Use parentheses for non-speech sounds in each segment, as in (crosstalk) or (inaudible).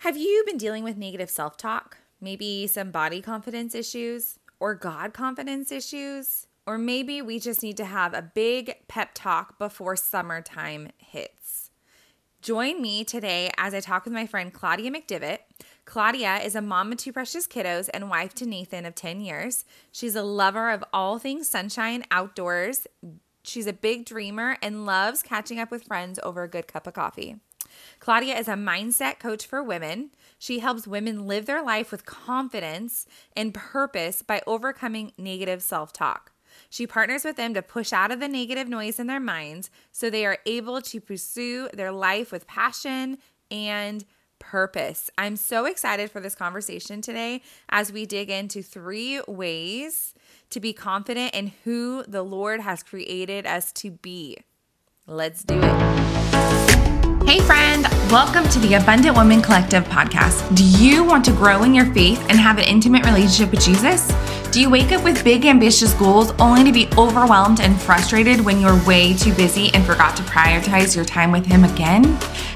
Have you been dealing with negative self talk? Maybe some body confidence issues or God confidence issues? Or maybe we just need to have a big pep talk before summertime hits. Join me today as I talk with my friend Claudia McDivitt. Claudia is a mom of two precious kiddos and wife to Nathan of 10 years. She's a lover of all things sunshine, outdoors. She's a big dreamer and loves catching up with friends over a good cup of coffee. Claudia is a mindset coach for women. She helps women live their life with confidence and purpose by overcoming negative self talk. She partners with them to push out of the negative noise in their minds so they are able to pursue their life with passion and purpose. I'm so excited for this conversation today as we dig into three ways to be confident in who the Lord has created us to be. Let's do it. Hey, friend, welcome to the Abundant Woman Collective podcast. Do you want to grow in your faith and have an intimate relationship with Jesus? Do you wake up with big, ambitious goals only to be overwhelmed and frustrated when you're way too busy and forgot to prioritize your time with Him again?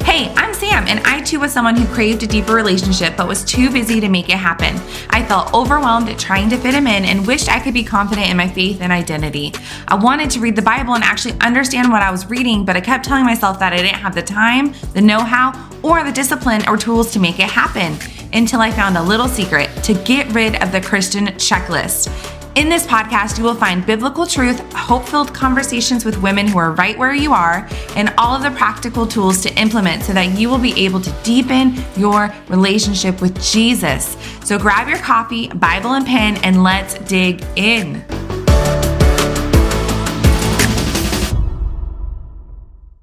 Hey, I'm Sam, and I too was someone who craved a deeper relationship but was too busy to make it happen. I felt overwhelmed at trying to fit Him in and wished I could be confident in my faith and identity. I wanted to read the Bible and actually understand what I was reading, but I kept telling myself that I didn't have the time, the know how, or the discipline or tools to make it happen until I found a little secret to get rid of the Christian checklist. In this podcast, you will find biblical truth, hope filled conversations with women who are right where you are, and all of the practical tools to implement so that you will be able to deepen your relationship with Jesus. So grab your coffee, Bible, and pen, and let's dig in.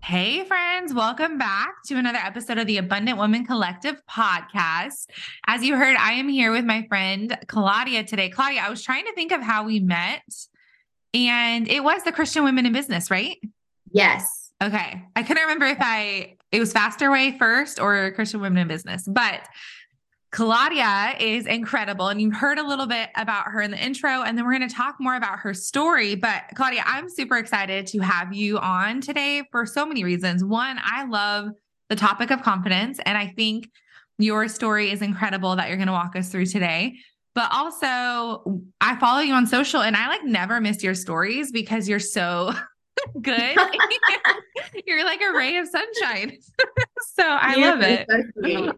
Hey, friends, welcome back to another episode of the Abundant Woman Collective podcast. As you heard, I am here with my friend Claudia today. Claudia, I was trying to think of how we met, and it was the Christian Women in Business, right? Yes. Okay. I couldn't remember if I, it was Faster Way first or Christian Women in Business, but Claudia is incredible. And you've heard a little bit about her in the intro, and then we're going to talk more about her story. But Claudia, I'm super excited to have you on today for so many reasons. One, I love the topic of confidence, and I think your story is incredible that you're going to walk us through today. But also, I follow you on social and I like never miss your stories because you're so (laughs) (laughs) good. (laughs) You're like a ray of sunshine. (laughs) so I You're love it. So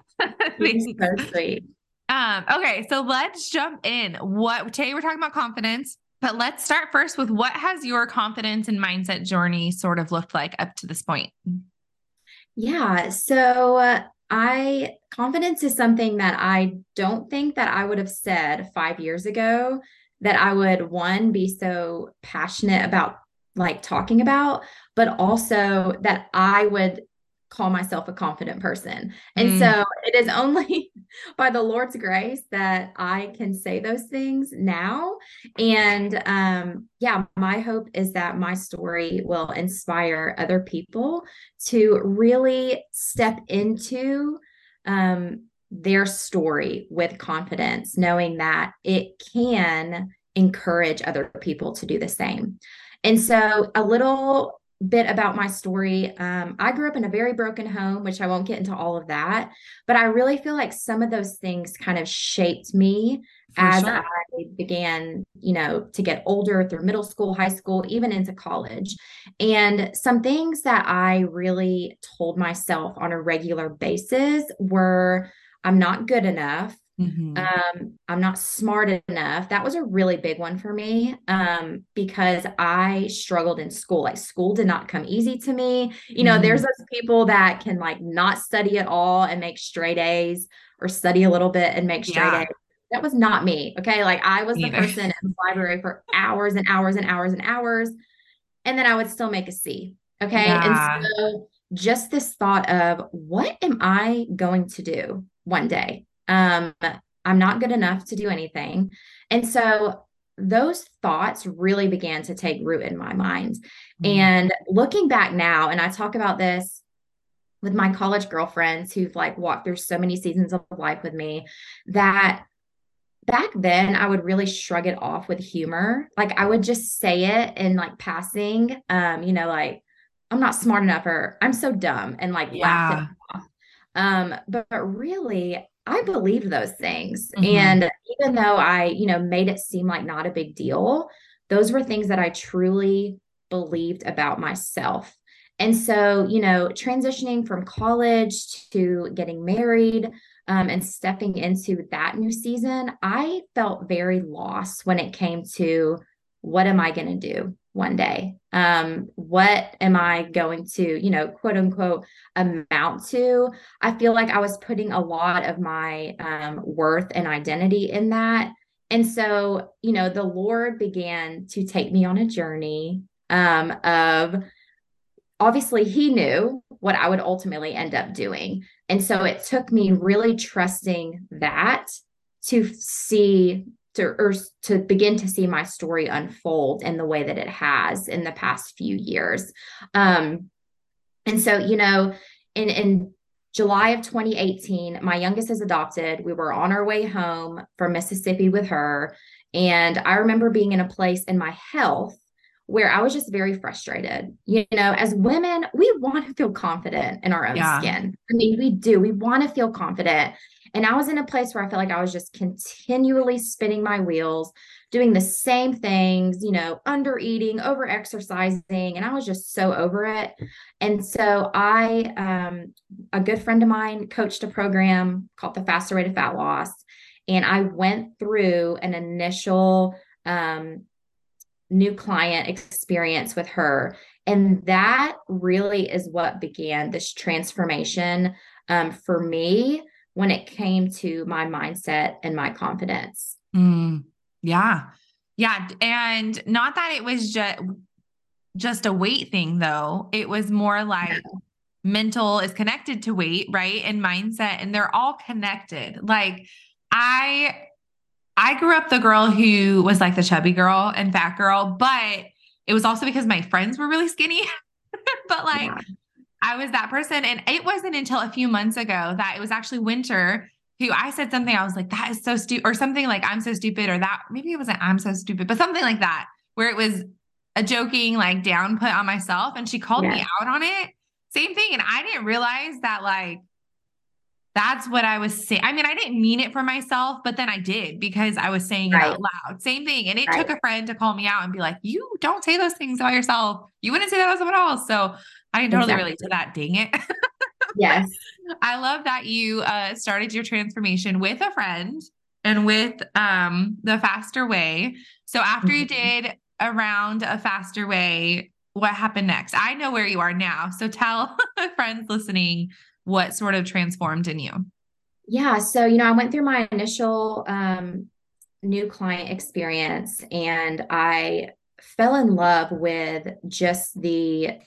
sweet. so sweet. Um, okay, so let's jump in. What today we're talking about confidence, but let's start first with what has your confidence and mindset journey sort of looked like up to this point? Yeah, so uh, I confidence is something that I don't think that I would have said 5 years ago that I would one be so passionate about like talking about, but also that I would call myself a confident person. And mm. so it is only (laughs) by the Lord's grace that I can say those things now. And um, yeah, my hope is that my story will inspire other people to really step into um, their story with confidence, knowing that it can encourage other people to do the same. And so, a little bit about my story. Um, I grew up in a very broken home, which I won't get into all of that, but I really feel like some of those things kind of shaped me For as sure. I began, you know, to get older through middle school, high school, even into college. And some things that I really told myself on a regular basis were I'm not good enough. Mm-hmm. Um, I'm not smart enough. That was a really big one for me um, because I struggled in school. Like school did not come easy to me. You know, mm-hmm. there's those people that can like not study at all and make straight A's or study a little bit and make straight yeah. A's. That was not me. Okay. Like I was the person in the library for hours and hours and hours and hours. And then I would still make a C. Okay. Yeah. And so just this thought of what am I going to do one day? Um, I'm not good enough to do anything. And so those thoughts really began to take root in my mind. Mm-hmm. And looking back now, and I talk about this with my college girlfriends who've like walked through so many seasons of life with me that back then I would really shrug it off with humor. Like I would just say it in like passing, um, you know, like I'm not smart enough or I'm so dumb and like yeah. laugh it off. Um, but, but really, I believed those things. Mm-hmm. And even though I, you know, made it seem like not a big deal, those were things that I truly believed about myself. And so, you know, transitioning from college to getting married um, and stepping into that new season, I felt very lost when it came to what am I going to do one day? Um, what am I going to, you know, quote unquote, amount to? I feel like I was putting a lot of my um, worth and identity in that. And so, you know, the Lord began to take me on a journey um, of obviously he knew what I would ultimately end up doing. And so it took me really trusting that to see to or to begin to see my story unfold in the way that it has in the past few years. Um and so, you know, in in July of 2018, my youngest is adopted. We were on our way home from Mississippi with her. And I remember being in a place in my health where I was just very frustrated. You know, as women, we want to feel confident in our own yeah. skin. I mean, we do. We want to feel confident. And I was in a place where I felt like I was just continually spinning my wheels, doing the same things, you know, under eating, over exercising. And I was just so over it. And so I, um, a good friend of mine coached a program called the Faster Way to Fat Loss. And I went through an initial um, new client experience with her. And that really is what began this transformation um, for me when it came to my mindset and my confidence. Mm, yeah. Yeah. And not that it was just just a weight thing though. It was more like yeah. mental is connected to weight, right? And mindset and they're all connected. Like I I grew up the girl who was like the chubby girl and fat girl, but it was also because my friends were really skinny. (laughs) but like yeah. I was that person. And it wasn't until a few months ago that it was actually winter who I said something, I was like, that is so stupid, or something like I'm so stupid, or that maybe it wasn't I'm so stupid, but something like that, where it was a joking like down put on myself. And she called yeah. me out on it. Same thing. And I didn't realize that like that's what I was saying. I mean, I didn't mean it for myself, but then I did because I was saying right. it out loud. Same thing. And it right. took a friend to call me out and be like, you don't say those things about yourself. You wouldn't say that about someone else. So I can totally exactly. relate to that. Dang it. (laughs) yes. I love that you uh, started your transformation with a friend and with um, the faster way. So after mm-hmm. you did around a faster way, what happened next? I know where you are now. So tell (laughs) friends listening what sort of transformed in you? Yeah. So, you know, I went through my initial um, new client experience and I fell in love with just the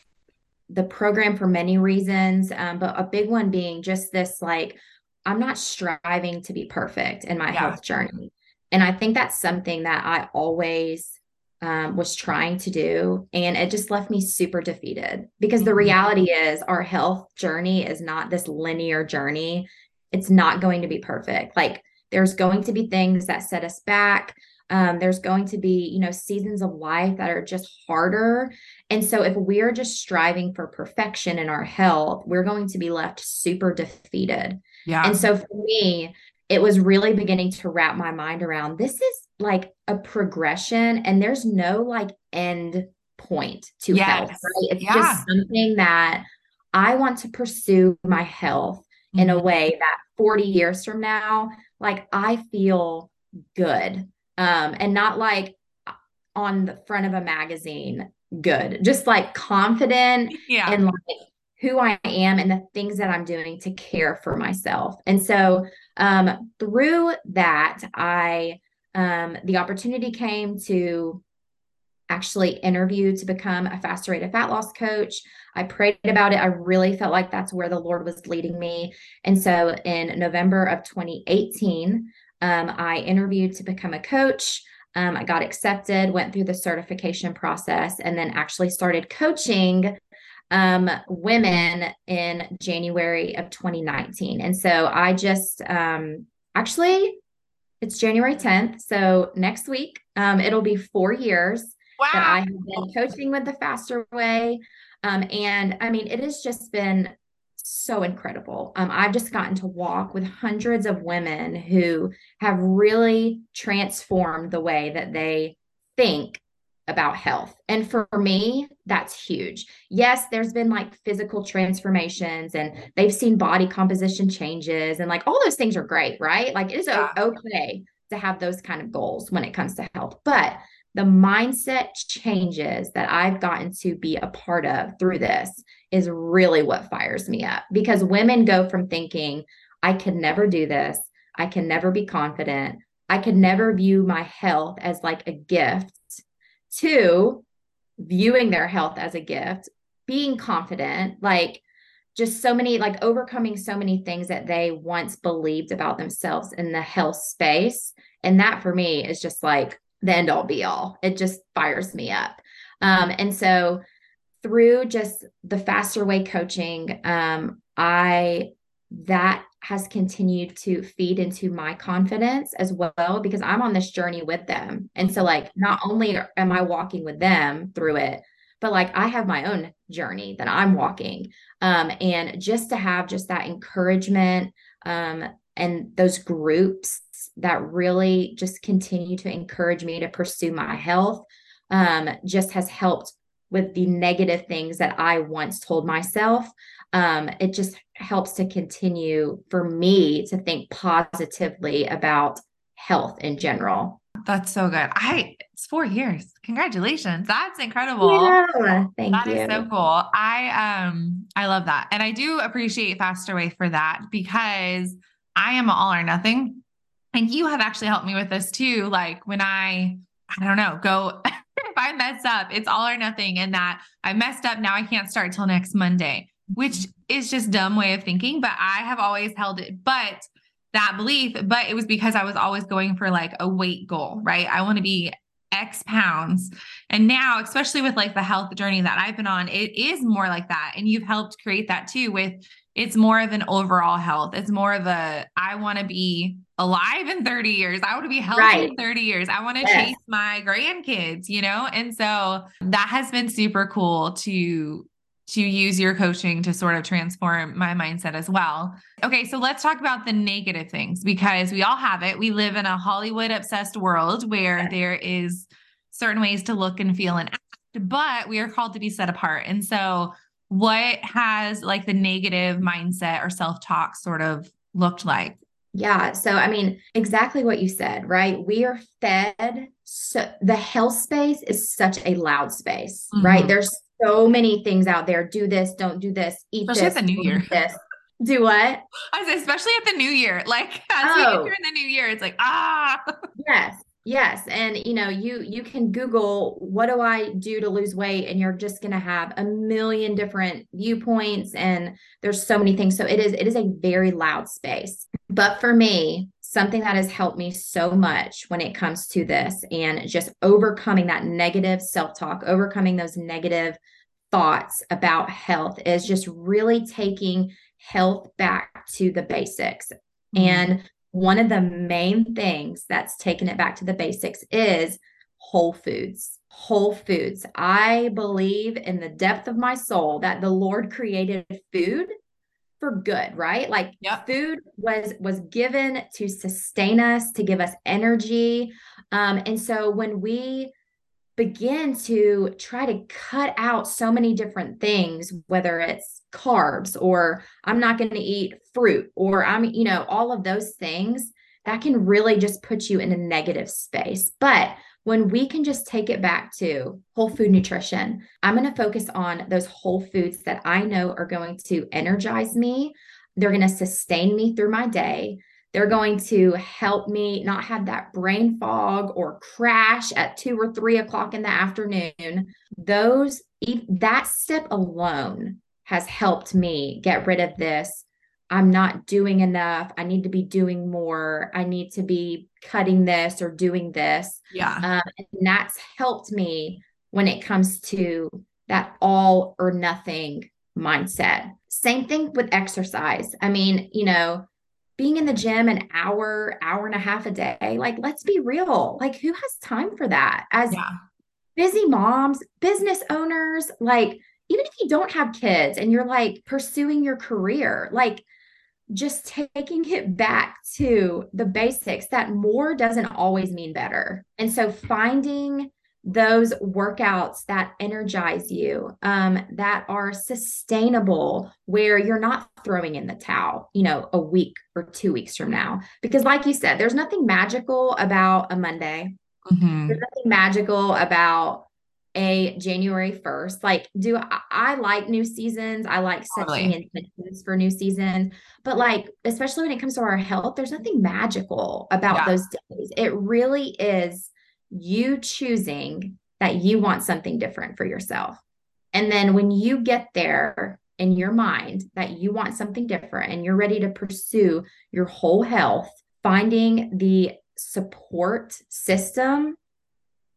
the program for many reasons um, but a big one being just this like i'm not striving to be perfect in my yeah. health journey and i think that's something that i always um, was trying to do. And it just left me super defeated because the mm-hmm. reality is our health journey is not this linear journey. It's not going to be perfect. Like there's going to be things that set us back. Um, there's going to be, you know, seasons of life that are just harder. And so if we're just striving for perfection in our health, we're going to be left super defeated. Yeah. And so for me, it was really beginning to wrap my mind around this is like a progression and there's no like end point to yes. health right it's yeah. just something that i want to pursue my health mm-hmm. in a mm-hmm. way that 40 years from now like i feel good um and not like on the front of a magazine good just like confident yeah. and like who I am and the things that I'm doing to care for myself. And so um, through that, I um, the opportunity came to actually interview to become a faster way to fat loss coach. I prayed about it. I really felt like that's where the Lord was leading me. And so in November of 2018, um, I interviewed to become a coach. Um, I got accepted, went through the certification process, and then actually started coaching um, women in January of 2019. And so I just um, actually it's January 10th. So next week, um, it'll be four years wow. that I have been coaching with the faster way. Um, and I mean, it has just been so incredible. Um, I've just gotten to walk with hundreds of women who have really transformed the way that they think about health. And for me, that's huge. Yes, there's been like physical transformations and they've seen body composition changes and like all those things are great, right? Like it is yeah. okay to have those kind of goals when it comes to health. But the mindset changes that I've gotten to be a part of through this is really what fires me up because women go from thinking, I can never do this, I can never be confident, I can never view my health as like a gift, to viewing their health as a gift, being confident, like just so many, like overcoming so many things that they once believed about themselves in the health space. And that for me is just like the end all be all. It just fires me up. Um, and so through just the faster way coaching, um, I that has continued to feed into my confidence as well because I'm on this journey with them. And so like not only am I walking with them through it, but like I have my own journey that I'm walking. Um, and just to have just that encouragement um, and those groups that really just continue to encourage me to pursue my health um, just has helped with the negative things that I once told myself. Um, it just helps to continue for me to think positively about health in general. That's so good. I it's four years. Congratulations. That's incredible. Yeah, thank that you. That is so cool. I um I love that. And I do appreciate Faster Way for that because I am all or nothing. And you have actually helped me with this too. Like when I I don't know, go (laughs) I mess up, it's all or nothing. And that I messed up. Now I can't start till next Monday, which is just dumb way of thinking. But I have always held it. But that belief, but it was because I was always going for like a weight goal, right? I want to be X pounds. And now, especially with like the health journey that I've been on, it is more like that. And you've helped create that too with it's more of an overall health. It's more of a I want to be alive in 30 years. I want to be healthy right. in 30 years. I want to yes. chase my grandkids, you know? And so that has been super cool to to use your coaching to sort of transform my mindset as well. Okay, so let's talk about the negative things because we all have it. We live in a Hollywood obsessed world where there is certain ways to look and feel and act, but we are called to be set apart. And so what has like the negative mindset or self-talk sort of looked like? Yeah. So, I mean, exactly what you said, right? We are fed. So, the health space is such a loud space, mm-hmm. right? There's so many things out there. Do this, don't do this, eat especially this, at the new year. This. Do what? I say, especially at the new year. Like (laughs) as oh. we enter in the new year, it's like, ah. yes. Yes, and you know, you you can Google what do I do to lose weight, and you're just going to have a million different viewpoints, and there's so many things. So it is it is a very loud space. But for me, something that has helped me so much when it comes to this, and just overcoming that negative self talk, overcoming those negative thoughts about health, is just really taking health back to the basics. Mm-hmm. And one of the main things that's taken it back to the basics is whole foods. Whole foods. I believe in the depth of my soul that the Lord created food for good, right? Like yep. food was was given to sustain us, to give us energy. Um, and so when we begin to try to cut out so many different things, whether it's carbs or I'm not going to eat fruit or I'm, you know, all of those things, that can really just put you in a negative space. But when we can just take it back to whole food nutrition, I'm going to focus on those whole foods that I know are going to energize me. They're going to sustain me through my day. They're going to help me not have that brain fog or crash at two or three o'clock in the afternoon. Those, that step alone has helped me get rid of this. I'm not doing enough. I need to be doing more. I need to be cutting this or doing this. Yeah. Um, and that's helped me when it comes to that all or nothing mindset. Same thing with exercise. I mean, you know, being in the gym an hour, hour and a half a day, like let's be real. Like who has time for that? As yeah. busy moms, business owners, like even if you don't have kids and you're like pursuing your career, like just taking it back to the basics that more doesn't always mean better. And so finding those workouts that energize you, um, that are sustainable, where you're not throwing in the towel, you know, a week or two weeks from now. Because, like you said, there's nothing magical about a Monday. Mm-hmm. There's nothing magical about a January 1st. Like, do I, I like new seasons? I like setting totally. intentions for new seasons. But like, especially when it comes to our health, there's nothing magical about yeah. those days. It really is you choosing that you want something different for yourself. And then when you get there in your mind that you want something different and you're ready to pursue your whole health, finding the support system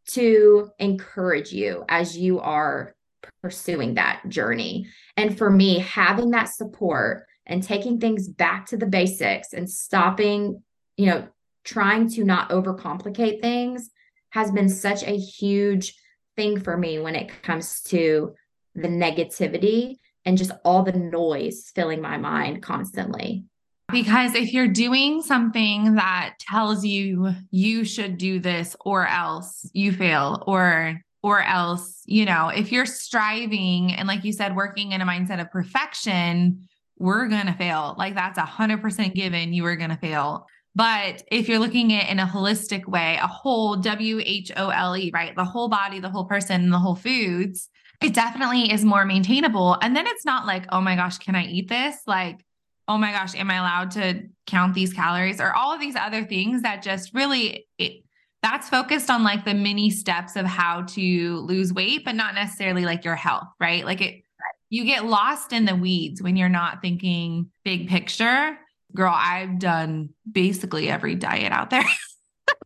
to encourage you as you are pursuing that journey. And for me, having that support and taking things back to the basics and stopping, you know, trying to not overcomplicate things has been such a huge thing for me when it comes to the negativity and just all the noise filling my mind constantly. Because if you're doing something that tells you you should do this or else you fail or or else, you know, if you're striving and like you said working in a mindset of perfection, we're going to fail. Like that's a 100% given you are going to fail. But if you're looking at it in a holistic way, a whole W H O L E, right? The whole body, the whole person, the whole foods, it definitely is more maintainable. And then it's not like, oh my gosh, can I eat this? Like, oh my gosh, am I allowed to count these calories or all of these other things that just really, it, that's focused on like the mini steps of how to lose weight, but not necessarily like your health, right? Like it, you get lost in the weeds when you're not thinking big picture girl, I've done basically every diet out there. (laughs)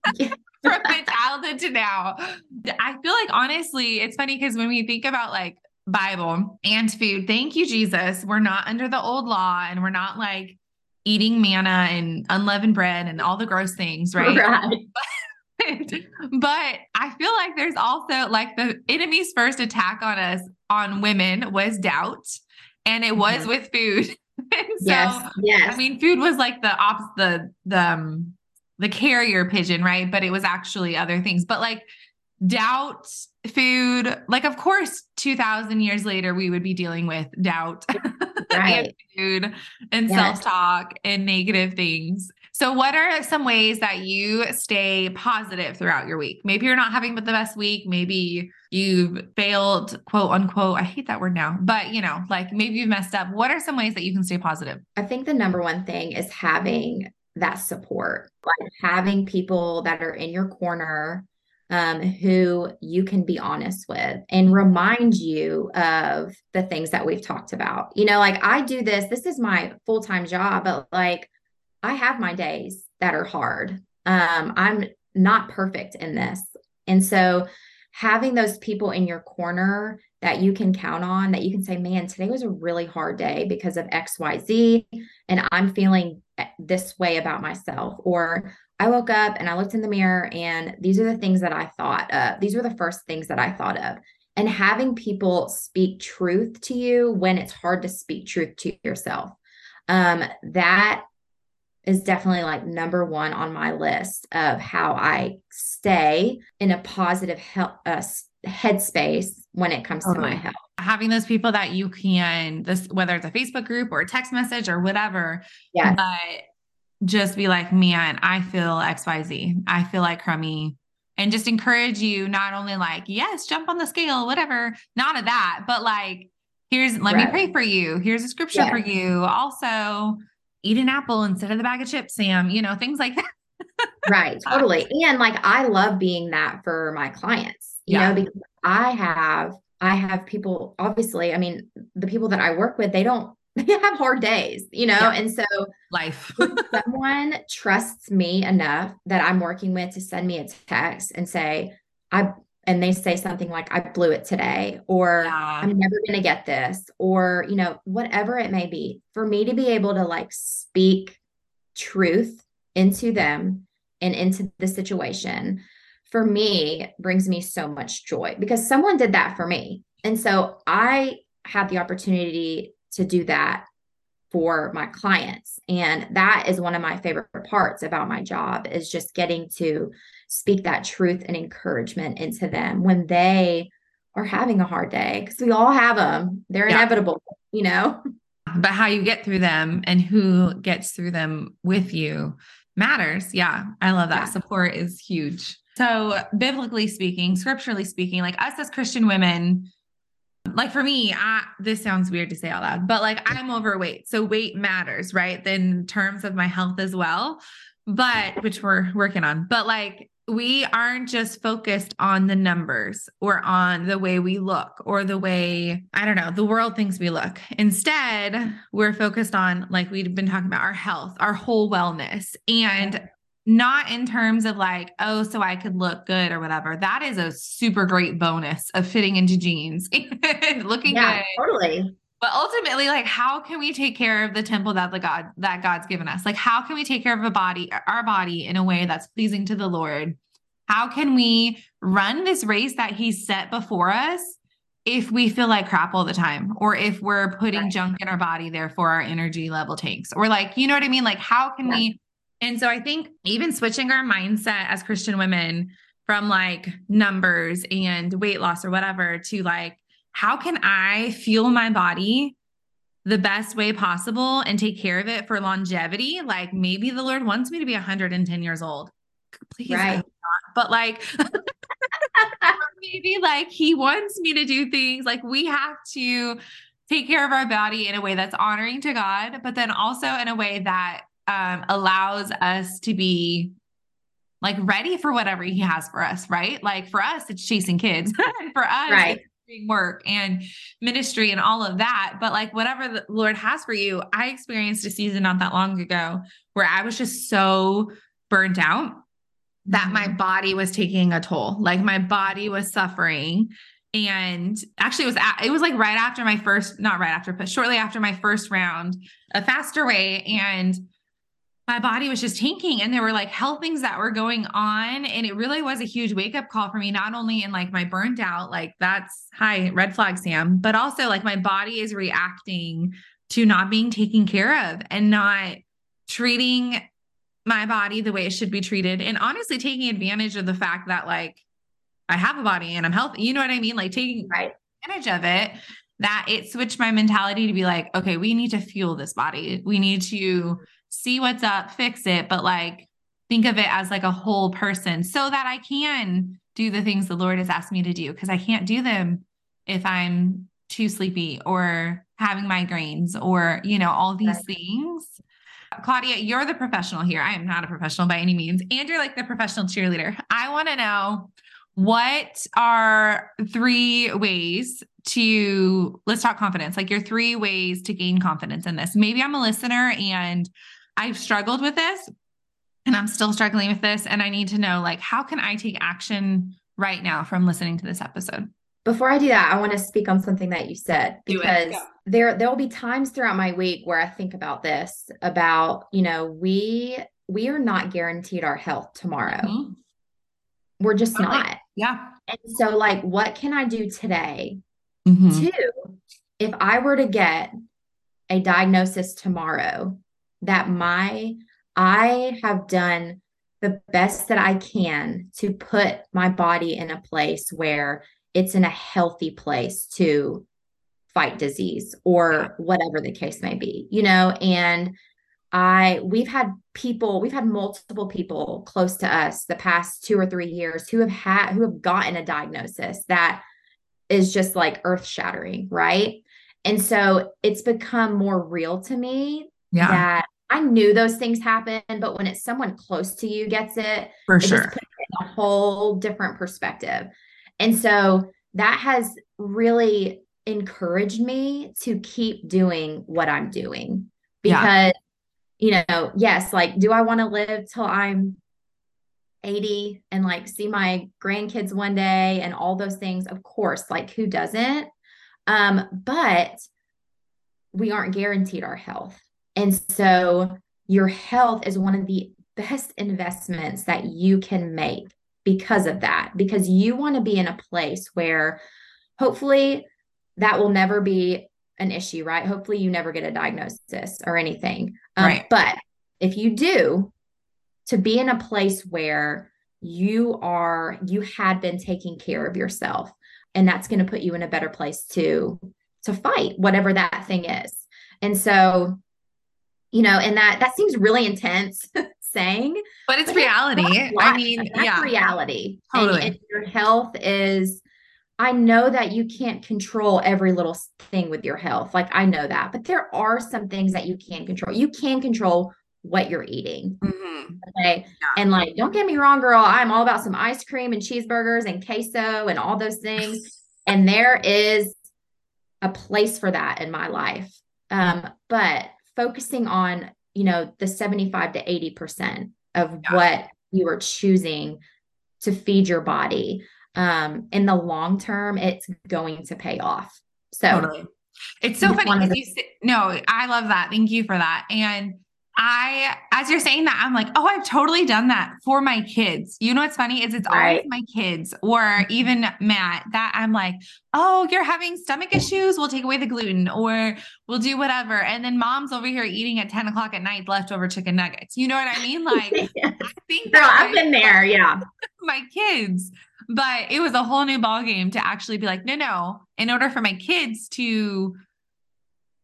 (laughs) From my childhood to now. I feel like honestly, it's funny because when we think about like Bible and food, thank you, Jesus. We're not under the old law and we're not like eating manna and unleavened bread and all the gross things, right? Right. (laughs) but I feel like there's also like the enemy's first attack on us on women was doubt and it was mm-hmm. with food (laughs) so, yes, yes. I mean, food was like the ops, the the um, the carrier pigeon, right? But it was actually other things. But like doubt, food, like of course, two thousand years later, we would be dealing with doubt, (laughs) right? and food, and yes. self talk, and negative things. So, what are some ways that you stay positive throughout your week? Maybe you're not having the best week. Maybe you've failed, quote unquote. I hate that word now, but you know, like maybe you've messed up. What are some ways that you can stay positive? I think the number one thing is having that support, like having people that are in your corner um, who you can be honest with and remind you of the things that we've talked about. You know, like I do this, this is my full time job, but like I have my days that are hard. Um, I'm not perfect in this. And so having those people in your corner that you can count on, that you can say, man, today was a really hard day because of XYZ, and I'm feeling this way about myself. Or I woke up and I looked in the mirror, and these are the things that I thought of. These were the first things that I thought of. And having people speak truth to you when it's hard to speak truth to yourself. Um, that is definitely like number one on my list of how I stay in a positive health uh, headspace when it comes to my health. Having those people that you can this whether it's a Facebook group or a text message or whatever, yeah, but just be like, man, I feel XYZ. I feel like crummy. And just encourage you not only like, yes, jump on the scale, whatever, not of that, but like, here's let right. me pray for you. Here's a scripture yeah. for you. Also, eat an apple instead of the bag of chips, Sam, you know, things like that. right. (laughs) Um, totally. And like, I love being that for my clients, you yeah. know, because I have, I have people, obviously, I mean, the people that I work with, they don't, (laughs) they have hard days, you know? Yeah. And so life, (laughs) someone trusts me enough that I'm working with to send me a text and say, I, and they say something like i blew it today or yeah. i'm never going to get this or you know whatever it may be. For me to be able to like speak truth into them and into the situation for me brings me so much joy because someone did that for me. And so i had the opportunity to do that for my clients. And that is one of my favorite parts about my job is just getting to speak that truth and encouragement into them when they are having a hard day because we all have them they're yeah. inevitable you know but how you get through them and who gets through them with you matters yeah i love that yeah. support is huge so biblically speaking scripturally speaking like us as christian women like for me, I, this sounds weird to say out loud, but like I'm overweight. So weight matters, right? In terms of my health as well, but which we're working on. But like we aren't just focused on the numbers or on the way we look or the way, I don't know, the world thinks we look. Instead, we're focused on, like we've been talking about, our health, our whole wellness. And not in terms of like, oh, so I could look good or whatever. That is a super great bonus of fitting into jeans (laughs) and looking yeah, good. Totally. But ultimately, like, how can we take care of the temple that the God that God's given us? Like, how can we take care of a body, our body in a way that's pleasing to the Lord? How can we run this race that He set before us if we feel like crap all the time, or if we're putting right. junk in our body, therefore our energy level tanks, or like, you know what I mean? Like, how can yeah. we and so I think even switching our mindset as Christian women from like numbers and weight loss or whatever to like, how can I fuel my body the best way possible and take care of it for longevity? Like maybe the Lord wants me to be 110 years old. Please, right. but like, (laughs) maybe like he wants me to do things like we have to take care of our body in a way that's honoring to God, but then also in a way that um, allows us to be like ready for whatever he has for us, right? Like for us, it's chasing kids. (laughs) for us, right. Doing work and ministry and all of that. But like whatever the Lord has for you, I experienced a season not that long ago where I was just so burnt out that my mm-hmm. body was taking a toll. Like my body was suffering. And actually, it was it was like right after my first, not right after, but shortly after my first round, a faster way, and my body was just tanking and there were like health things that were going on and it really was a huge wake up call for me not only in like my burnt out like that's high red flag sam but also like my body is reacting to not being taken care of and not treating my body the way it should be treated and honestly taking advantage of the fact that like i have a body and i'm healthy you know what i mean like taking right. advantage of it that it switched my mentality to be like okay we need to fuel this body we need to see what's up, fix it, but like think of it as like a whole person so that I can do the things the Lord has asked me to do because I can't do them if I'm too sleepy or having migraines or, you know, all these right. things. Claudia, you're the professional here. I am not a professional by any means. And you're like the professional cheerleader. I want to know what are three ways to let's talk confidence, like your three ways to gain confidence in this. Maybe I'm a listener and I've struggled with this and I'm still struggling with this. And I need to know, like, how can I take action right now from listening to this episode? Before I do that, I want to speak on something that you said because there there will be times throughout my week where I think about this about, you know, we we are not guaranteed our health tomorrow. Mm-hmm. We're just okay. not. Yeah. And so like what can I do today mm-hmm. to if I were to get a diagnosis tomorrow that my I have done the best that I can to put my body in a place where it's in a healthy place to fight disease or whatever the case may be, you know, and I we've had people, we've had multiple people close to us the past 2 or 3 years who have had who have gotten a diagnosis that is just like earth-shattering, right? And so it's become more real to me yeah. that I knew those things happen, but when it's someone close to you gets it, for it sure, a whole different perspective. And so that has really encouraged me to keep doing what I'm doing because, yeah. you know, yes, like, do I want to live till I'm 80 and like see my grandkids one day and all those things? Of course, like, who doesn't? Um, but we aren't guaranteed our health. And so your health is one of the best investments that you can make because of that, because you want to be in a place where hopefully that will never be an issue, right? Hopefully, you never get a diagnosis or anything. Um, Right. But if you do, to be in a place where you are, you had been taking care of yourself, and that's going to put you in a better place to to fight whatever that thing is. And so, you know, and that that seems really intense (laughs) saying, But it's but reality. I mean, that's yeah. reality. Totally. And, and your health is I know that you can't control every little thing with your health. Like I know that, but there are some things that you can control. You can control what you're eating. Mhm. Okay. Yeah. And like, don't get me wrong, girl. I'm all about some ice cream and cheeseburgers and queso and all those things. (laughs) and there is a place for that in my life. Um, but focusing on, you know, the 75 to 80% of Yeah. what you are choosing to feed your body. Um, in the long term, it's going to pay off. So Totally. It's so funny wanted because you say, no, I love that. Thank you for that. And I, as you're saying that, I'm like, oh, I've totally done that for my kids. You know what's funny is it's always my kids or even Matt that I'm like, oh, you're having stomach issues. We'll take away the gluten or we'll do whatever. And then mom's over here eating at 10 o'clock at night leftover chicken nuggets. You know what I mean? (laughs) Like, I think that I've been there. Yeah. (laughs) my kids. But it was a whole new ballgame to actually be like, no, no. In order for my kids to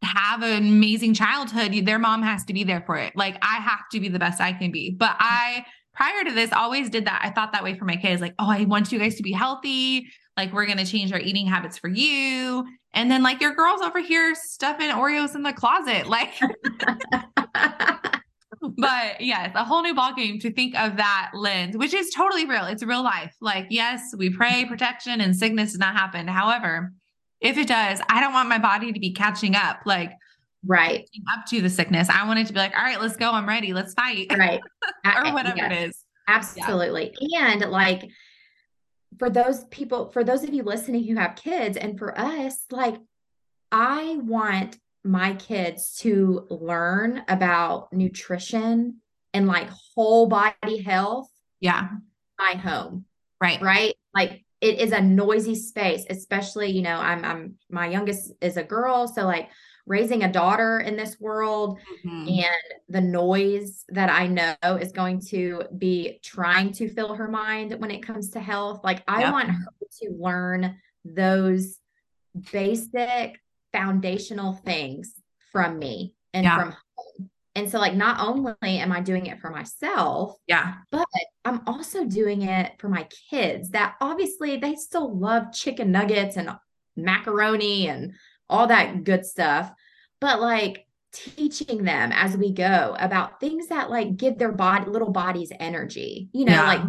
have an amazing childhood, their mom has to be there for it. Like I have to be the best I can be. But I prior to this always did that. I thought that way for my kids. Like, oh, I want you guys to be healthy. Like we're gonna change our eating habits for you. And then like your girls over here stuffing Oreos in the closet. Like (laughs) but yes, a whole new ballgame to think of that lens, which is totally real. It's real life. Like, yes, we pray protection and sickness does not happen. However, if it does, I don't want my body to be catching up, like right. up to the sickness. I want it to be like, all right, let's go. I'm ready. Let's fight. Right. (laughs) or whatever Yes. it is. Absolutely. And like for those people, for those of you listening who have kids, and for us, like I want my kids to learn about nutrition and like whole body health Yeah. my home, Right. right? Like it is a noisy space, especially, you know, I'm I'm my youngest is a girl, so like raising a daughter in this world Mhm. and the noise that I know is going to be trying to fill her mind when it comes to health. Like, I Yep. want her to learn those basic foundational things from me and Yeah. from home. And so, like, not only am I doing it for myself, Yeah. but I'm also doing it for my kids that obviously they still love chicken nuggets and macaroni and all that good stuff. But like teaching them as we go about things that like give their body little bodies energy, you know, Yeah. like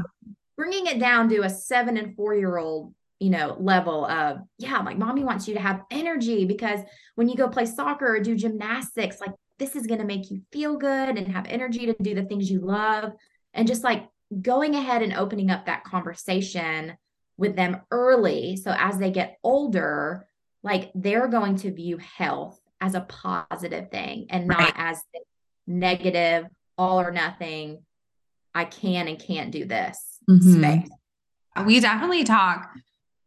bringing it down to a seven and four year old, you know, level of, yeah, like mommy wants you to have energy because when you go play soccer or do gymnastics, like this is going to make you feel good and have energy to do the things you love. And just like going ahead and opening up that conversation with them early. So as they get older, like they're going to view health as a positive thing and not Right. as negative, all or nothing. I can and can't do this Mhm. space. we definitely talk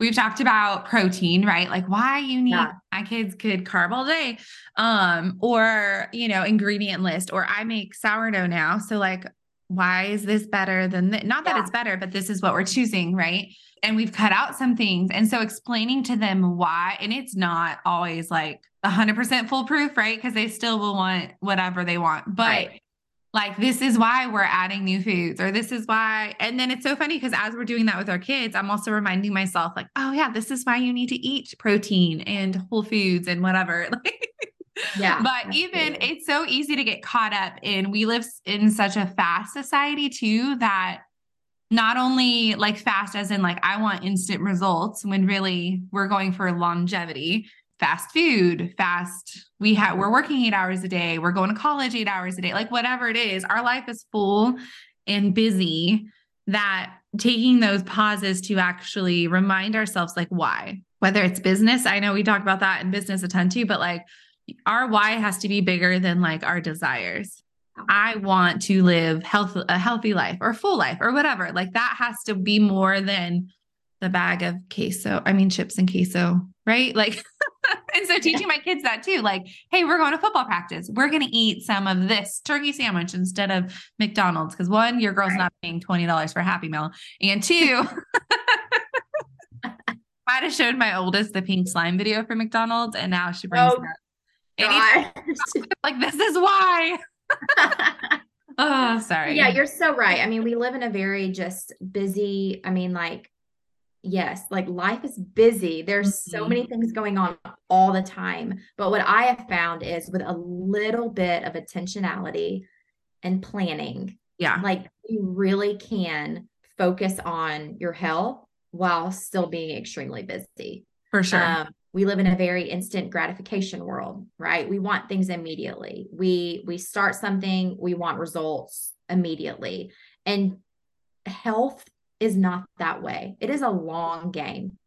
we've talked about protein right like why you need Yeah. my kids could carb all day um or you know ingredient list or i make sourdough now so like why is this better than th- not that Yeah. it's better but this is what we're choosing right and we've cut out some things and so explaining to them why and it's not always like 100% foolproof right because they still will want whatever they want but Right. Like this is why we're adding new foods or this is why and then it's so funny because as we're doing that with our kids i'm also reminding myself like oh yeah this is why you need to eat protein and whole foods and whatever (laughs) like Yeah. but even absolutely. it's so easy to get caught up in we live in such a fast society too that not only like fast as in like i want instant results when really we're going for longevity fast food fast we have we're working eight hours a day we're going to college eight hours a day like whatever it is our life is full and busy that taking those pauses to actually remind ourselves like why. Whether it's business i know we talk about that in business a ton too but like our why has to be bigger than like our desires. I want to live health a healthy life or full life or whatever like that has to be more than the bag of queso i mean chips and queso right? Like (laughs) and so teaching my kids that too, like, hey, we're going to football practice. We're going to eat some of this turkey sandwich instead of McDonald's. Cause one, your girl's right. not paying $20 for a happy meal. And two, (laughs) (laughs) might have showed my oldest the pink slime video for McDonald's. And now she brings oh, it up. like, this is why. oh, sorry. Yeah, you're so right. I mean, we live in a very just busy, I mean, like yes, like life is busy. There's mm-hmm. so many things going on all the time. But what I have found is with a little bit of intentionality and planning, yeah, like you really can focus on your health while still being extremely busy. For sure. Um, we live in a very instant gratification world, right? We want things immediately. We we start something, we want results immediately. And health is not that way. It is a long game.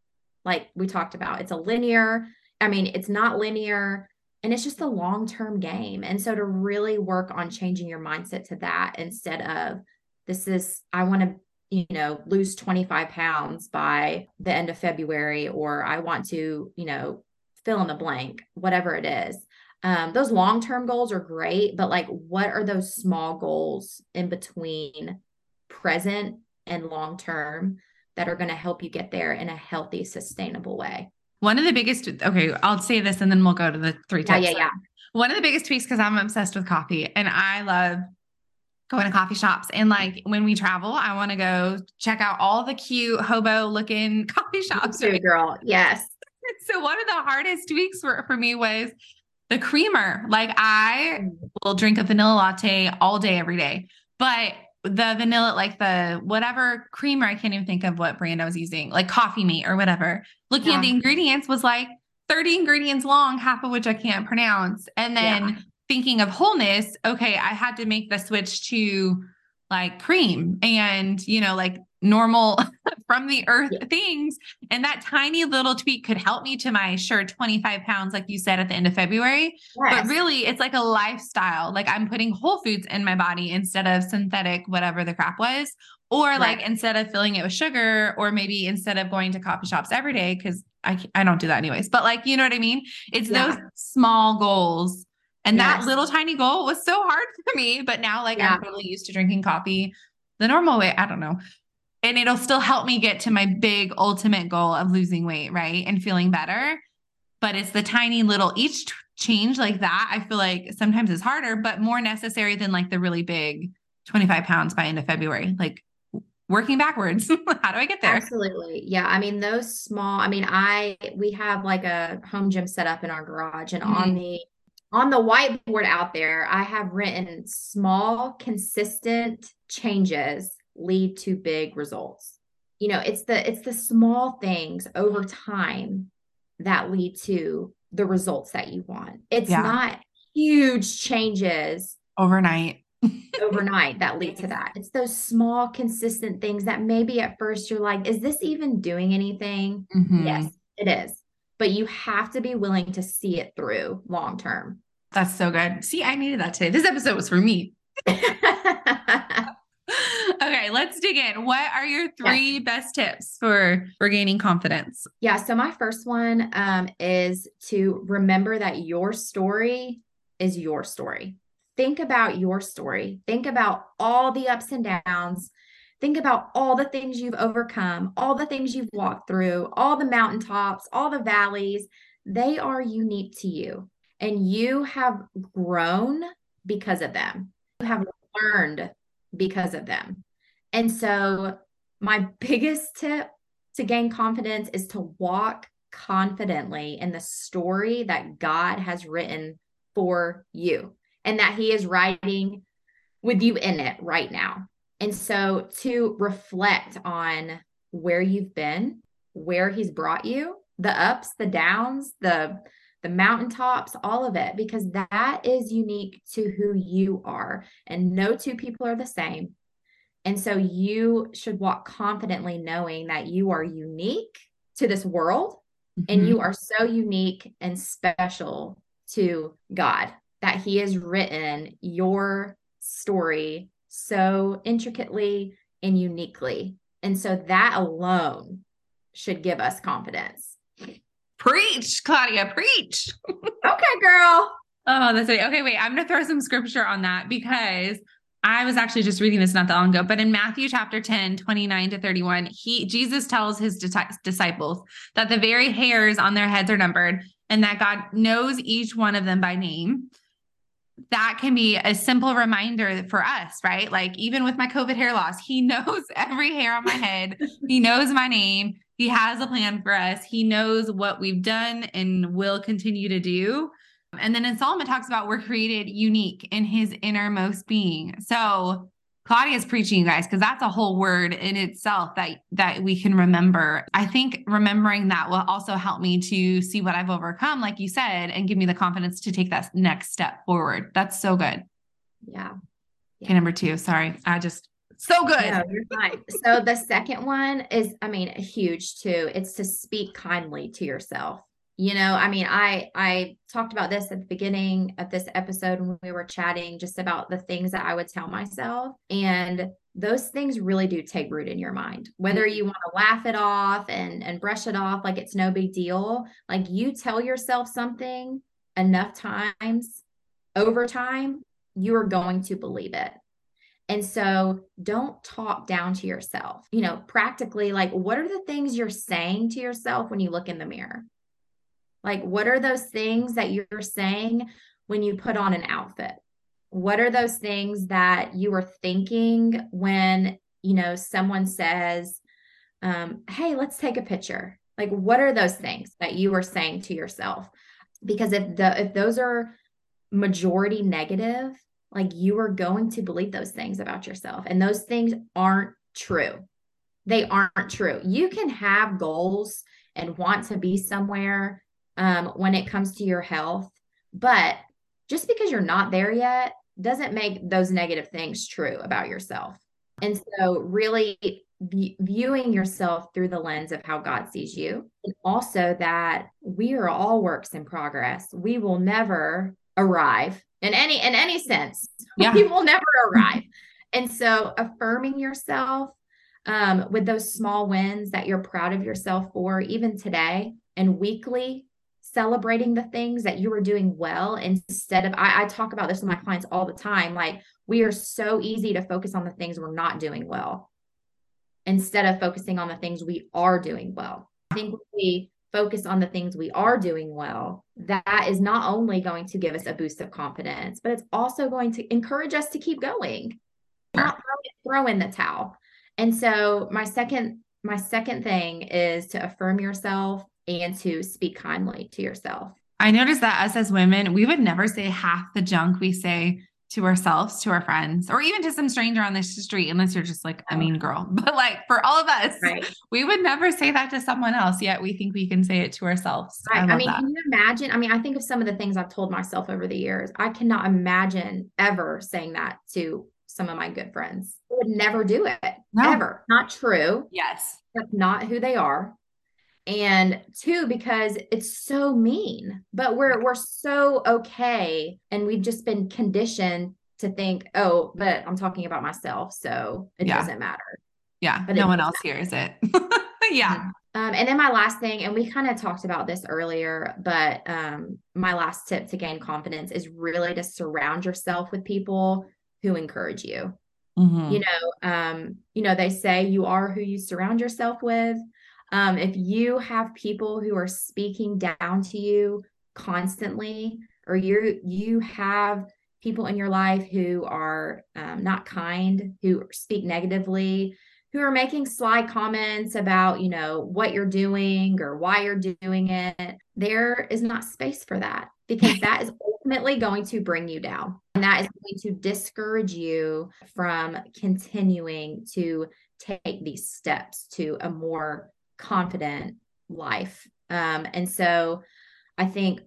Like we talked about, it's a linear, I mean, it's not linear and it's just a long-term game. And so to really work on changing your mindset to that instead of this is I want to you know lose 25 pounds by the end of february or i want to you know fill in the blank whatever it is um, those long-term goals are great but like what are those small goals in between present and long term that are going to help you get there in a healthy, sustainable way. One of the biggest, okay, I'll say this and then we'll go to the three tips. Yeah, yeah, yeah. One of the biggest tweaks because I'm obsessed with coffee and I love going to coffee shops. And like when we travel, I want to go check out all the cute hobo looking (laughs) coffee shops. Too, girl. Yes. (laughs) so one of the hardest tweaks for, for me was the creamer. Like I mm. will drink a vanilla latte all day, every day. But the vanilla, like the whatever creamer, I can't even think of what brand I was using, like coffee mate or whatever. Looking yeah. at the ingredients was like 30 ingredients long, half of which I can't pronounce. And then yeah. thinking of wholeness, okay, I had to make the switch to like cream and, you know, like normal (laughs) from the earth yeah. things. And that tiny little tweak could help me to my sure 25 pounds, like you said at the end of February. Yes. But really, it's like a lifestyle. Like I'm putting whole foods in my body instead of synthetic, whatever the crap was. Or right. like instead of filling it with sugar, or maybe instead of going to coffee shops every day, because I, I don't do that anyways. But like, you know what I mean? It's yeah. those small goals. And yes. that little tiny goal was so hard (laughs) for me. But now, like, yeah. I'm totally used to drinking coffee the normal way. I don't know and it'll still help me get to my big ultimate goal of losing weight, right? And feeling better. But it's the tiny little each change like that. I feel like sometimes is harder, but more necessary than like the really big 25 pounds by end of February. Like working backwards. (laughs) How do I get there? Absolutely. Yeah. I mean, those small, I mean, I, we have like a home gym set up in our garage and mm-hmm. on the, on the whiteboard out there, I have written small, consistent changes lead to big results. You know, it's the it's the small things over time that lead to the results that you want. It's yeah. not huge changes overnight. (laughs) overnight that lead to that. It's those small, consistent things that maybe at first you're like, is this even doing anything? Mm-hmm. Yes, it is. But you have to be willing to see it through long term. That's so good. See, I needed that today. This episode was for me. (laughs) okay, let's dig in. What are your three yeah. best tips for regaining confidence? Yeah, so my first one um, is to remember that your story is your story. Think about your story. Think about all the ups and downs. Think about all the things you've overcome, all the things you've walked through, all the mountaintops, all the valleys. They are unique to you, and you have grown because of them. You have learned because of them. And so, my (laughs) biggest tip to gain confidence is to walk confidently in the story that God has written for you and that He is writing with you in it right now. And so, to reflect on where you've been, where He's brought you, the ups, the downs, the the mountaintops, all of it, because that is unique to who you are. And no two people are the same. And so you should walk confidently knowing that you are unique to this world mm-hmm. and you are so unique and special to God that He has written your story so intricately and uniquely. And so that alone should give us confidence Preach, Claudia, preach. okay, girl. Oh, that's right. Okay, wait. I'm going to throw some scripture on that because I was actually just reading this not that long ago, but in Matthew chapter 10, 29 to 31, he Jesus tells his disciples that the very hairs on their heads are numbered and that God knows each one of them by name. That can be a simple reminder for us, right? Like even with my COVID hair loss, he (laughs) knows every hair on my head. he knows my name. He has a plan for us. He knows what we've done and will continue to do. And then in Solomon talks about we're created unique in his innermost being. So Claudia's preaching, you guys, because that's a whole word in itself that that we can remember. I think remembering that will also help me to see what I've overcome, like you said, and give me the confidence to take that next step forward. That's so good. Yeah. yeah. Okay, number two. Sorry, I just so good. No, you're fine. so the second one is, I mean, huge too. It's to speak kindly to yourself you know i mean i i talked about this at the beginning of this episode when we were chatting just about the things that i would tell myself and those things really do take root in your mind whether mm-hmm. you want to laugh it off and and brush it off like it's no big deal like you tell yourself something enough times over time you are going to believe it and so don't talk down to yourself. You know, practically, like, what are the things you're saying to yourself when you look in the mirror? Like, what are those things that you're saying when you put on an outfit? What are those things that you are thinking when, you know, someone says, um, hey, let's take a picture? Like, what are those things that you are saying to yourself? Because if the if those are majority negative, like you are going to believe those things about yourself. And those things aren't true. They aren't true. You can have goals and want to be somewhere um, when it comes to your health. But just because you're not there yet doesn't make those negative things true about yourself. And so, really viewing yourself through the lens of how God sees you, and also that we are all works in progress. We will never arrive in any in any sense. (laughs) Yeah. We will never arrive. And so, affirming yourself um, with those small wins that you're proud of yourself for, even today, and weekly celebrating the things that you are doing well instead of I, I, talk about this with my clients all the time like we are so easy to focus on the things we're not doing well instead of focusing on the things we are doing well. I think we focus on the things we are doing well that is not only going to give us a boost of confidence but it's also going to encourage us to keep going not throw in the towel. And so my second my second thing is to affirm yourself and to speak kindly to yourself. I noticed that us as women, we would never say half the junk we say to ourselves, to our friends, or even to some stranger on the street, unless you're just like a mean girl. (laughs) But like for all of us, right. we would never say that to someone else, yet we think we can say it to ourselves. Right. I, I mean, that. can you imagine? I mean, I think of some of the things I've told myself over the years. I cannot imagine ever saying that to some of my good friends. I would never do it. No. Ever. Not true. Yes. That's not who they are and two because it's so mean but we're we're so okay and we've just been conditioned to think oh but i'm talking about myself so it yeah. doesn't matter yeah but no one else matter. hears it (laughs) yeah mm-hmm. um, and then my last thing and we kind of talked about this earlier but um, my last tip to gain confidence is really to surround yourself with people who encourage you mm-hmm. you know um, you know they say you are who you surround yourself with um, if you have people who are speaking down to you constantly, or you you have people in your life who are um, not kind, who speak negatively, who are making sly comments about you know what you're doing or why you're doing it, there is not space for that because that is ultimately going to bring you down. And that is going to discourage you from continuing to take these steps to a more confident life. Um, and so I think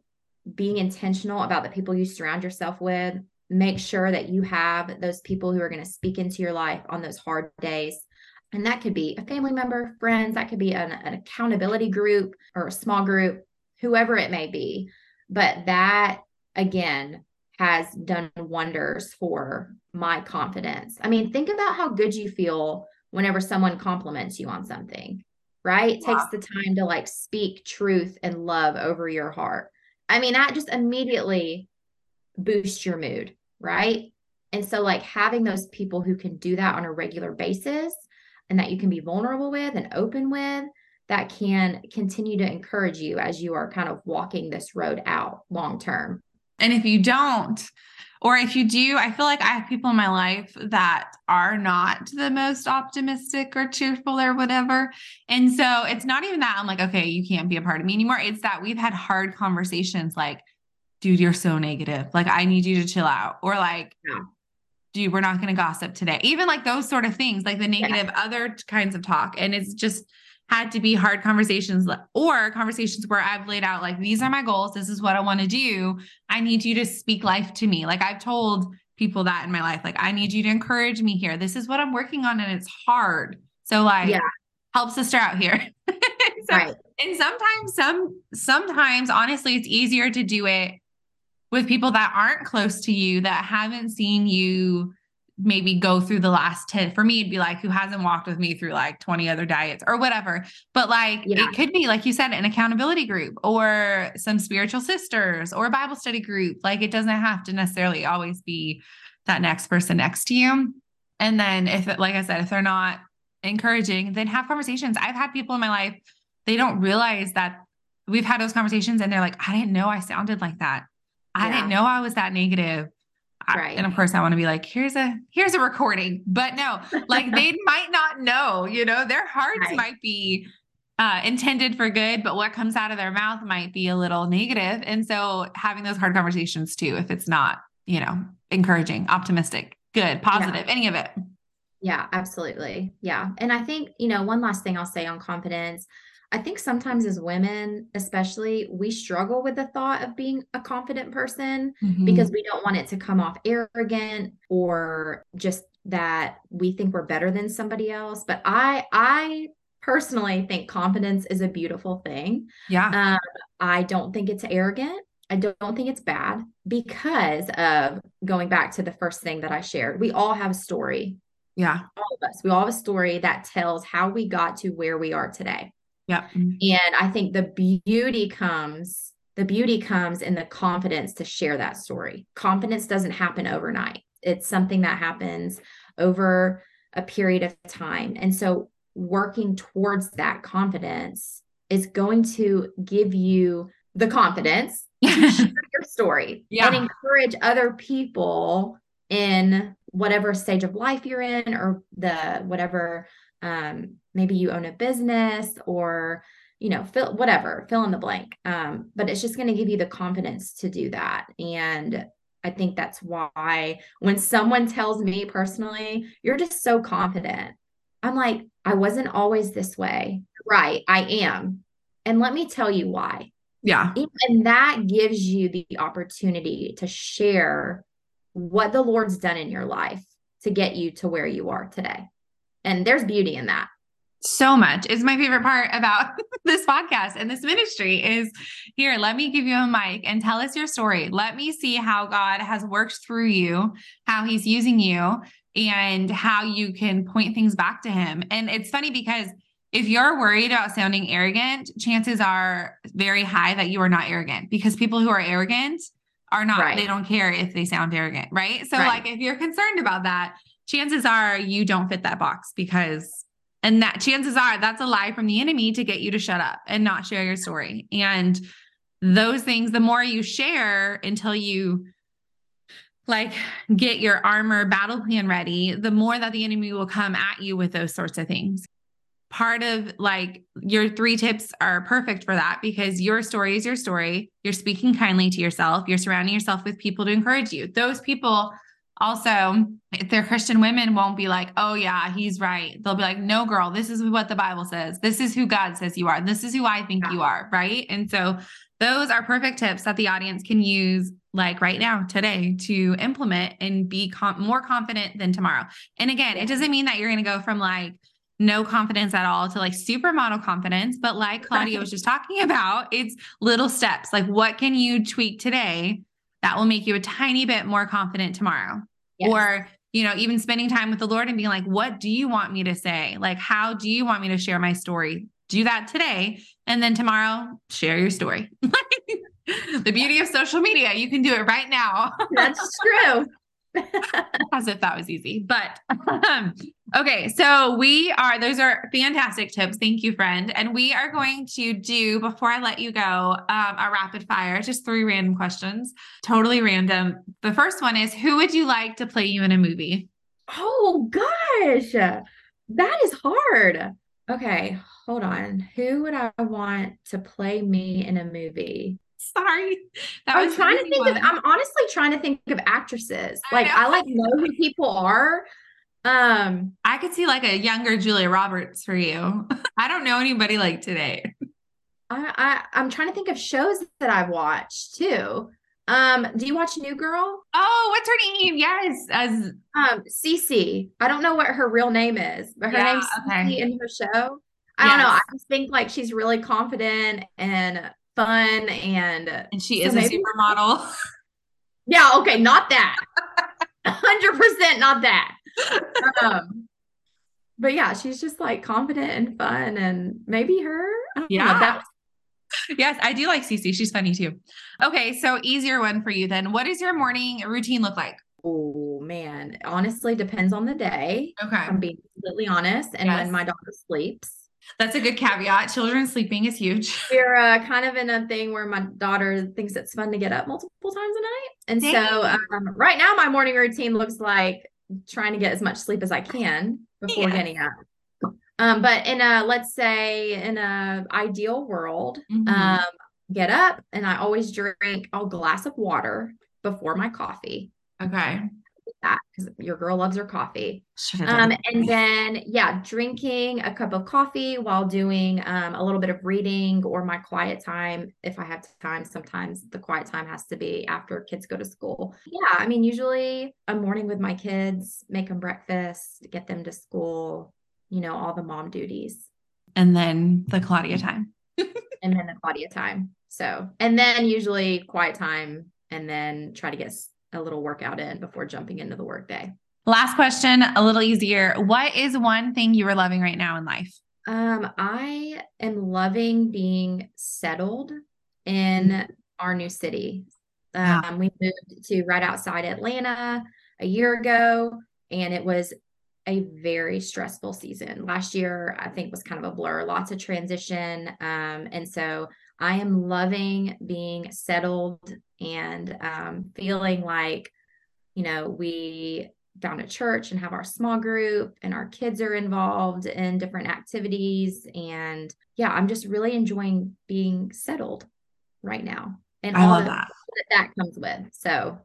being intentional about the people you surround yourself with, make sure that you have those people who are going to speak into your life on those hard days. And that could be a family member, friends, that could be an, an accountability group or a small group, whoever it may be. But that, again, has done wonders for my confidence. I mean, think about how good you feel whenever someone compliments you on something right? Yeah. Takes the time to like speak truth and love over your heart. I mean, that just immediately boosts your mood, right? And so, like, having those people who can do that on a regular basis and that you can be vulnerable with and open with, that can continue to encourage you as you are kind of walking this road out long term. And if you don't, or if you do, I feel like I have people in my life that are not the most optimistic or cheerful or whatever. And so it's not even that I'm like, okay, you can't be a part of me anymore. It's that we've had hard conversations like, dude, you're so negative. Like, I need you to chill out. Or like, Yeah. dude, we're not going to gossip today. Even like those sort of things, like the negative other kinds of talk. And it's just, had to be hard conversations or conversations where I've laid out like these are my goals, this is what I want to do. I need you to speak life to me. Like I've told people that in my life, like I need you to encourage me here. This is what I'm working on and it's hard. So like Yeah. help sister out here. (laughs) so, right. And sometimes some sometimes honestly it's easier to do it with people that aren't close to you that haven't seen you maybe go through the last 10 for me it'd be like who hasn't walked with me through like 20 other diets or whatever. But like Yeah. it could be like you said an accountability group or some spiritual sisters or a bible study group. Like it doesn't have to necessarily always be that next person next to you. And then if like i said if they're not encouraging then have conversations. I've had people in my life they don't realize that we've had those conversations and they're like i didn't know i sounded like that. I Yeah. didn't know i was that negative I- Right. and of course I want to be like, here's a here's a recording. But no, (laughs) like they might not know, you know, their hearts Right. might be uh intended for good, but what comes out of their mouth might be a little negative. And so having those hard conversations too, if it's not, you know, encouraging, optimistic, good, positive, any of it. Yeah, absolutely. Yeah. And I think, you know, one last thing I'll say on confidence. I think sometimes as women, especially, we struggle with the thought of being a confident person Mm-hmm. because we don't want it to come off arrogant or just that we think we're better than somebody else. But I I personally think confidence is a beautiful thing. yeah. Um, I don't think it's arrogant. I don't, don't think it's bad because of going back to the first thing that I shared. We all have a story Yeah. all of us. We all have a story that tells how we got to where we are today. Yep. And I think the beauty comes, the beauty comes in the confidence to share that story. Confidence doesn't happen overnight. It's something that happens over a period of time. And so working towards that confidence is going to give you the confidence to (laughs) share your story Yeah. and encourage other people in whatever stage of life you're in or the whatever um maybe you own a business or you know fill whatever fill in the blank um but it's just going to give you the confidence to do that and i think that's why when someone tells me personally you're just so confident i'm like i wasn't always this way right i am and let me tell you why Yeah. and that gives you the opportunity to share what the Lord's done in your life to get you to where you are today. And there's beauty in that. So much is my favorite part about (laughs) this podcast and this ministry is here let me give you a mic and tell us your story let me see how god has worked through you how he's using you and how you can point things back to him and it's funny because if you're worried about sounding arrogant chances are very high that you are not arrogant because people who are arrogant are not Right. they don't care if they sound arrogant right so Right. like if you're concerned about that chances are you don't fit that box because and that chances are that's a lie from the enemy to get you to shut up and not share your story. And those things, the more you share until you like get your armor battle plan ready, the more that the enemy will come at you with those sorts of things. Part of like your three tips are perfect for that because your story is your story. You're speaking kindly to yourself. You're surrounding yourself with people to encourage you. Those people also, if they're Christian women, won't be like, oh, yeah, he's right. They'll be like, no, girl, this is what the Bible says. This is who God says you are. This is who I think Yeah. you are. Right. And so those are perfect tips that the audience can use like right now, today, to implement and be com- more confident than tomorrow. And again, it doesn't mean that you're going to go from like, no confidence at all to like supermodel confidence. But like Claudia was just talking (laughs) about, it's little steps. Like, what can you tweak today that will make you a tiny bit more confident tomorrow? Yes. or you know even spending time with the lord and being like what do you want me to say like how do you want me to share my story Do that today. And then tomorrow, share your story. (laughs) the beauty of social media, you can do it right now. (laughs) That's true. (laughs) As if that was easy. But um, okay, so we are, those are fantastic tips. Thank you, friend. And we are going to do, before I let you go, um, a rapid fire, just three random questions, totally random. The first one is Who would you like to play you in a movie? Oh, gosh. That is hard. Okay, hold on. Who would I want to play me in a movie? (laughs) Sorry. That I'm trying to think one. of I'm honestly trying to think of actresses. I like know. I like know who people are. Um I could see like a younger Julia Roberts for you. (laughs) I don't know anybody like today. I, I I'm trying to think of shows that I've watched too. Um, do you watch New Girl? Oh, what's her name? Yes, as um Cece. I don't know what her real name is, but her yeah, name's okay. Cece in her show. I yes. don't know. I just think like she's really confident and fun and and she so is maybe- a supermodel. (laughs) yeah, okay, not that. 100% not that. Um, but yeah, she's just like confident and fun and maybe her. yeah. Know, that yes, I do like Cece. She's funny too. Okay, so easier one for you then. What does your morning routine look like? Oh man, honestly depends on the day. Okay. I'm being completely honest. And yes. when my daughter sleeps. That's a good caveat. Children sleeping is huge. (laughs) We're uh, kind of in a thing where my daughter thinks it's fun to get up multiple times a night. And Dang. so um, right now, my morning routine looks like trying to get as much sleep as I can before getting up. Um, but in a let's say in a ideal world, mm-hmm. um, get up and I always drink a glass of water before my coffee. Okay that because your girl loves her coffee. Um, and then yeah, drinking a cup of coffee while doing um, a little bit of reading or my quiet time if I have time. Sometimes the quiet time has to be after kids go to school. Yeah, I mean, usually a morning with my kids, make them breakfast, get them to school, you know, all the mom duties. And then the Claudia time. (laughs) and then the Claudia time. So, and then usually quiet time and then try to get a little workout in before jumping into the workday. Last question, a little easier. What is one thing you are loving right now in life? Um, I am loving being settled in mm-hmm. our new city. Um, yeah. We moved to right outside Atlanta a year ago, and it was a very stressful season. Last year, I think, was kind of a blur, lots of transition. Um, and so I am loving being settled and um, feeling like, you know, we found a church and have our small group and our kids are involved in different activities. And yeah, I'm just really enjoying being settled right now. And I love that. that that comes with. So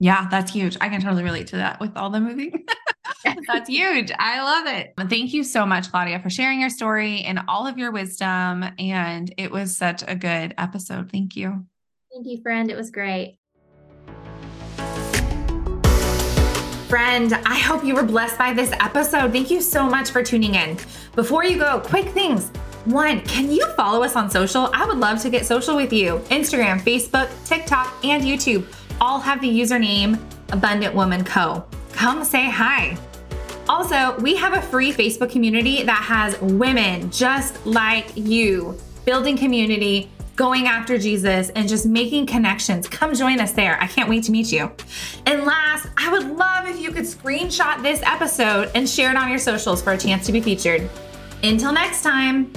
yeah, that's huge. I can totally relate to that with all the moving. (laughs) (laughs) That's huge. I love it. Thank you so much, Claudia, for sharing your story and all of your wisdom. And it was such a good episode. Thank you. Thank you, friend. It was great. Friend, I hope you were blessed by this episode. Thank you so much for tuning in. Before you go, quick things. One, can you follow us on social? I would love to get social with you. Instagram, Facebook, TikTok, and YouTube all have the username Abundant Woman Co. Come say hi. Also, we have a free Facebook community that has women just like you building community, going after Jesus, and just making connections. Come join us there. I can't wait to meet you. And last, I would love if you could screenshot this episode and share it on your socials for a chance to be featured. Until next time.